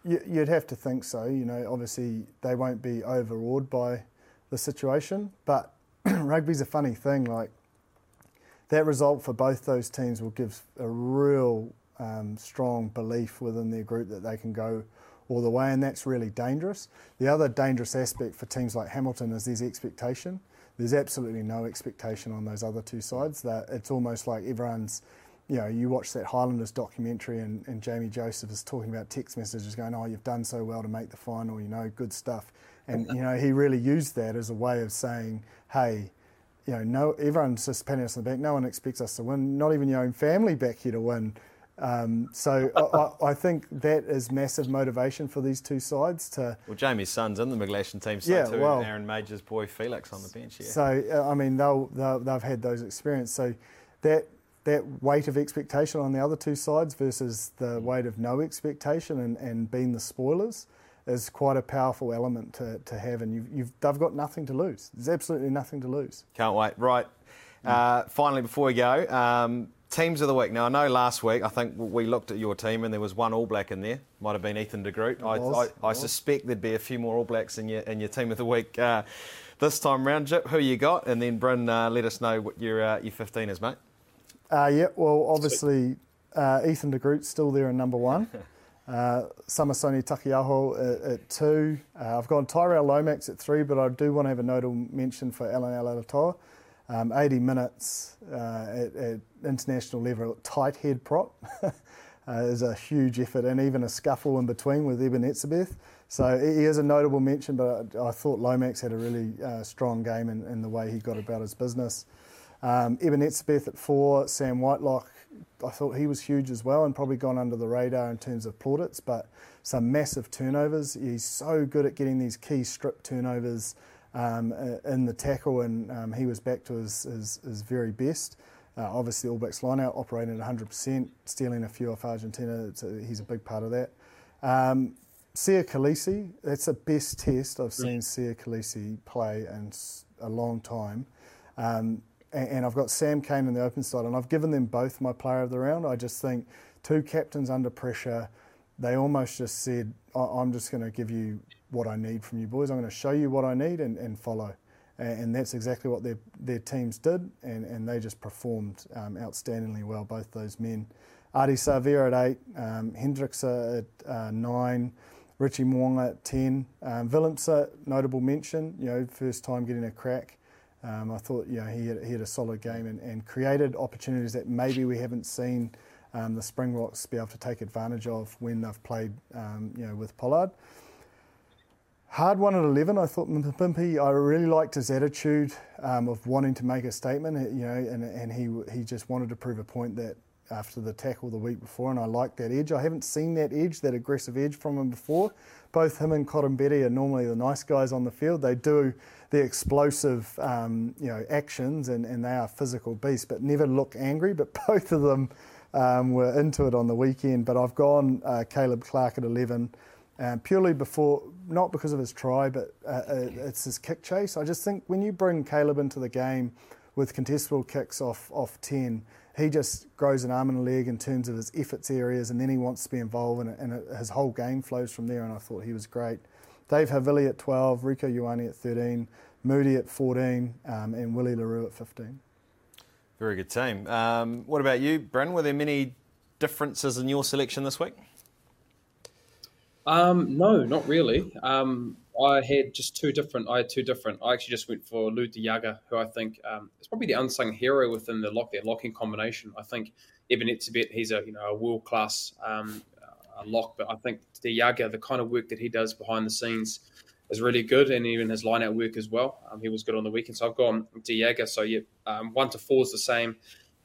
You'd have to think so. You know, obviously they won't be overawed by the situation, but rugby's a funny thing. Like that result for both those teams will give a real um, strong belief within their group that they can go all the way, and that's really dangerous. The other dangerous aspect for teams like Hamilton is there's expectation. There's absolutely no expectation on those other two sides. That it's almost like everyone's you know, you watch that Highlanders documentary and, and Jamie Joseph is talking about text messages going, oh, you've done so well to make the final, you know, good stuff. And, you know, he really used that as a way of saying, hey, you know, no, everyone's just patting us on the back. No one expects us to win, not even your own family back here to win. Um, so I, I, think that is massive motivation for these two sides to. Well, Jamie's son's in the McGlashan team, so yeah, too. Well, Aaron Mauger's boy Felix on the bench. Yeah. So uh, I mean, they'll, they'll they've had those experiences. So that that weight of expectation on the other two sides versus the weight of no expectation and, and being the spoilers is quite a powerful element to, to have, and you've, you've, they've got nothing to lose. There's absolutely nothing to lose. Can't wait. Right. Uh, finally, before we go, um, teams of the week. Now, I know last week I think we looked at your team and there was one All Black in there. Might have been Ethan de Groot. I, I, I suspect there'd be a few more All Blacks in your in your team of the week uh, this time round. Jip, who you got? And then Bryn, uh, let us know what your uh, your 15 is, mate. Uh, yeah, well, obviously, uh, Ethan de Groot's still there in number one. Uh, Samisoni Taukei'aho at, at two. Uh, I've gone Tyrell Lomax at three, but I do want to have a notable mention for Allan Alaalatoa. Um, 80 minutes uh, at, at, international level, tight head prop uh, is a huge effort, and even a scuffle in between with Eben Etzebeth. So he is a notable mention, but I thought Lomax had a really uh, strong game in, in, the way he got about his business. Um, Eben Etzebeth at four, Sam Whitelock, I thought he was huge as well and probably gone under the radar in terms of plaudits, but some massive turnovers. He's so good at getting these key strip turnovers um, in the tackle, and um, he was back to his, his, his very best. Uh, obviously, All Blacks line out operating at 100%, stealing a few off Argentina. A, he's a big part of that. Um, Siya Kolisi, that's the best test I've seen Siya Kolisi play in a long time. Um, and, I've got Sam Cane in the open side, and I've given them both my player of the round. I just think two captains under pressure, they almost just said, I'm just going to give you what I need from you boys. I'm going to show you what I need and, and follow. And, and, that's exactly what their, their teams did, and, and they just performed um, outstandingly well, both those men. Ardie Savea at eight, um, at uh, nine, Richie Mo'unga at 10. Um, Willemse, notable mention, you know, first time getting a crack. Um, I thought, you know, he had, he had a solid game and, and, created opportunities that maybe we haven't seen um, the Springboks be able to take advantage of when they've played, um, you know, with Pollard. Hard one at 11. I thought Mapimpi, I really liked his attitude um, of wanting to make a statement, you know, and, and he, he just wanted to prove a point that after the tackle the week before, and I liked that edge. I haven't seen that edge, that aggressive edge from him before. Both him and Koroibete are normally the nice guys on the field. They do the explosive, um, you know, actions, and, and they are physical beasts, but never look angry. But both of them um, were into it on the weekend. But I've gone uh, Caleb Clark at 11, um, purely before, not because of his try, but uh, uh, it's his kick chase. I just think when you bring Caleb into the game with contestable kicks off off 10, he just grows an arm and a leg in terms of his efforts areas, and then he wants to be involved, and, and his whole game flows from there. And I thought he was great. Dave Havili at 12, Rieko Ioane at 13, Moodie at 14, um, and Willie le Roux at 15. Very good team. Um, what about you, Bryn? Were there many differences in your selection this week? Um, no, not really. Um, I had just two different. I had two different. I actually just went for Lood de Jager, who I think um, is probably the unsung hero within the lock that locking combination. I think Eben Etzebeth, he's a you know a world class um, lock, but I think Jager, the kind of work that he does behind the scenes, is really good, and even his line out work as well. Um, he was good on the weekend, so I've gone de Jager. So yeah, um, one to four is the same.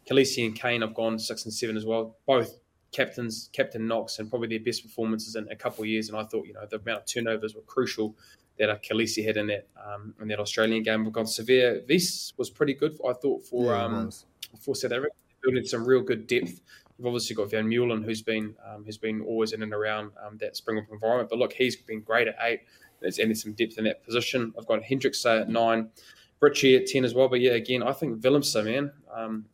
Kolisi and Cane, I've gone six and seven as well. Both captains, Captain Knox, and probably their best performances in a couple of years. And I thought, you know, the amount of turnovers were crucial that uh, Kolisi had in that um, in that Australian game. We've gone Severe. This was pretty good, I thought, for yeah, um, for South Africa. Building some real good depth. You've obviously got Vermeulen, who's been um, who's been always in and around um, that Springbok environment. But look, he's been great at eight. There's added some depth in that position. I've got Hendrikse at nine, Richie at ten as well. But yeah, again, I think Willemse, man. Um,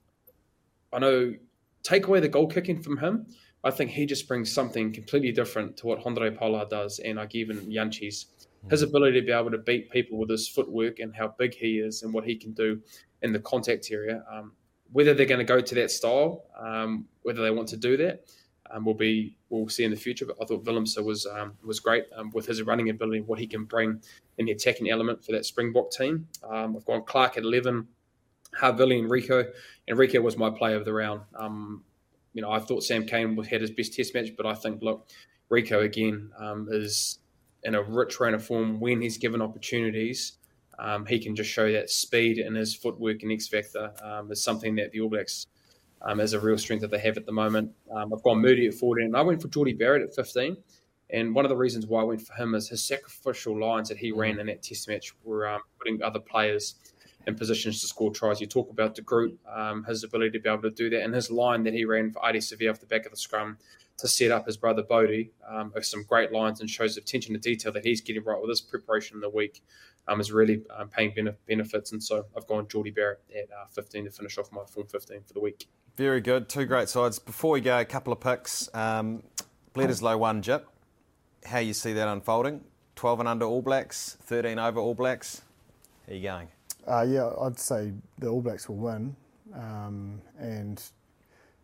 I know take away the goal kicking from him, I think he just brings something completely different to what Handré Pollard does, and like even Jantjies. His hmm. ability to be able to beat people with his footwork and how big he is and what he can do in the contact area. Um, whether they're going to go to that style, um, whether they want to do that, um, will be we'll see in the future. But I thought Willemse was um, was great um, with his running ability, what he can bring in the attacking element for that Springbok team. Um, I've gone Clark at eleven, Havili and Rieko, and Rieko was my player of the round. Um, you know, I thought Sam Cane had his best Test match, but I think look, Rieko again is in a rich run of form when he's given opportunities. Um, he can just show that speed and his footwork and X factor um, is something that the All Blacks um, is a real strength that they have at the moment. Um, I've gone Moodie at 14, and I went for Jordie Barrett at 15. And one of the reasons why I went for him is his sacrificial lines that he ran mm. in that Test match were um, putting other players in positions to score tries. You talk about De Groot, um, his ability to be able to do that, and his line that he ran for Ardie Savea off the back of the scrum to set up his brother Bodie um, are some great lines and shows attention to detail that he's getting right with his preparation in the week um, is really um, paying benefits. And so I've gone Jordie Barrett at uh, 15 to finish off my form 15 for the week. Very good. Two great sides. Before we go, a couple of picks. Um, Bledisloe one, Jip. How you see that unfolding? 12 and under All Blacks, 13 over All Blacks. How are you going? Uh, yeah, I'd say the All Blacks will win, um, and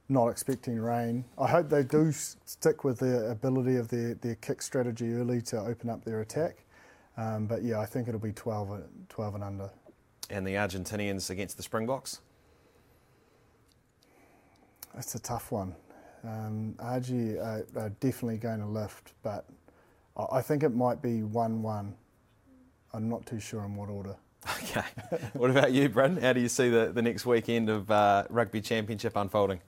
not expecting rain. I hope they do stick with the ability of their, their kick strategy early to open up their attack. Um, but yeah, I think it'll be 12, 12 and under. And the Argentinians against the Springboks? That's a tough one. Um, Argy are, are definitely going to lift, but I think it might be 1 1. I'm not too sure in what order. Okay. what about you, Bryn? How do you see the, the next weekend of uh, Rugby Championship unfolding?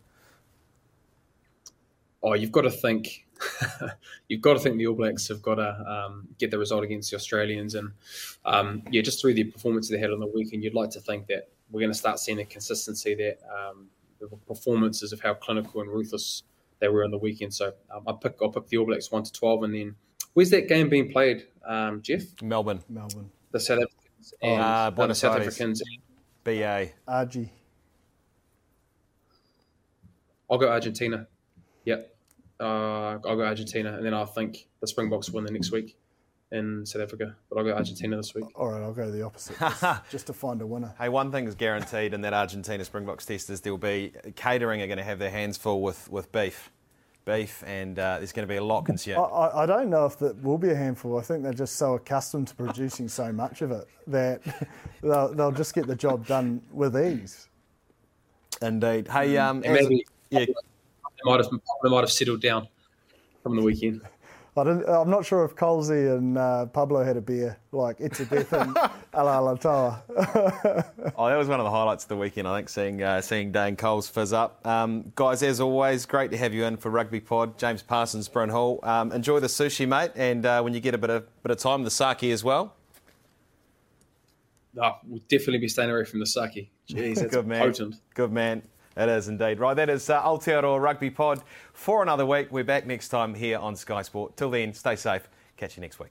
Oh, you've got to think. you've got to think the All Blacks have got to um, get the result against the Australians, and um, yeah, just through the performance they had on the weekend, you'd like to think that we're going to start seeing a consistency that um, the performances of how clinical and ruthless they were on the weekend. So um, I pick I'll pick the All Blacks one to twelve, and then where's that game being played, um, Jeff? Melbourne. Melbourne. The South Africans and uh, uh, the South Aires. Africans. BA. RG. I'll go Argentina. Yep. Uh, I'll go Argentina, and then I think the Springboks win the next week in South Africa. But I'll go Argentina this week. All right, I'll go the opposite, just, just to find a winner. Hey, one thing is guaranteed in that Argentina Springboks test is there'll be catering are going to have their hands full with, with beef. Beef, and uh, there's going to be a lot consumed. I, I don't know if that will be a handful. I think they're just so accustomed to producing so much of it that they'll, they'll just get the job done with ease. Indeed. Hey, um, And as- maybe yeah, they might have they might have settled down from the weekend. I don't, I'm not sure if Kolisi and uh, Pablo had a beer like Etzebeth and Alaalatoa. Oh, that was one of the highlights of the weekend, I think, seeing uh, seeing Dane Coles fizz up. Um, guys, as always, great to have you in for Rugby Pod. James Parsons, Bryn Hall. Um, enjoy the sushi, mate, and uh, when you get a bit of bit of time, the sake as well. No, we'll definitely be staying away from the sake. Jeez, that's Good man. potent. Good man. It is indeed. Right, that is uh, Aotearoa Rugby Pod for another week. We're back next time here on Sky Sport. Till then, stay safe. Catch you next week.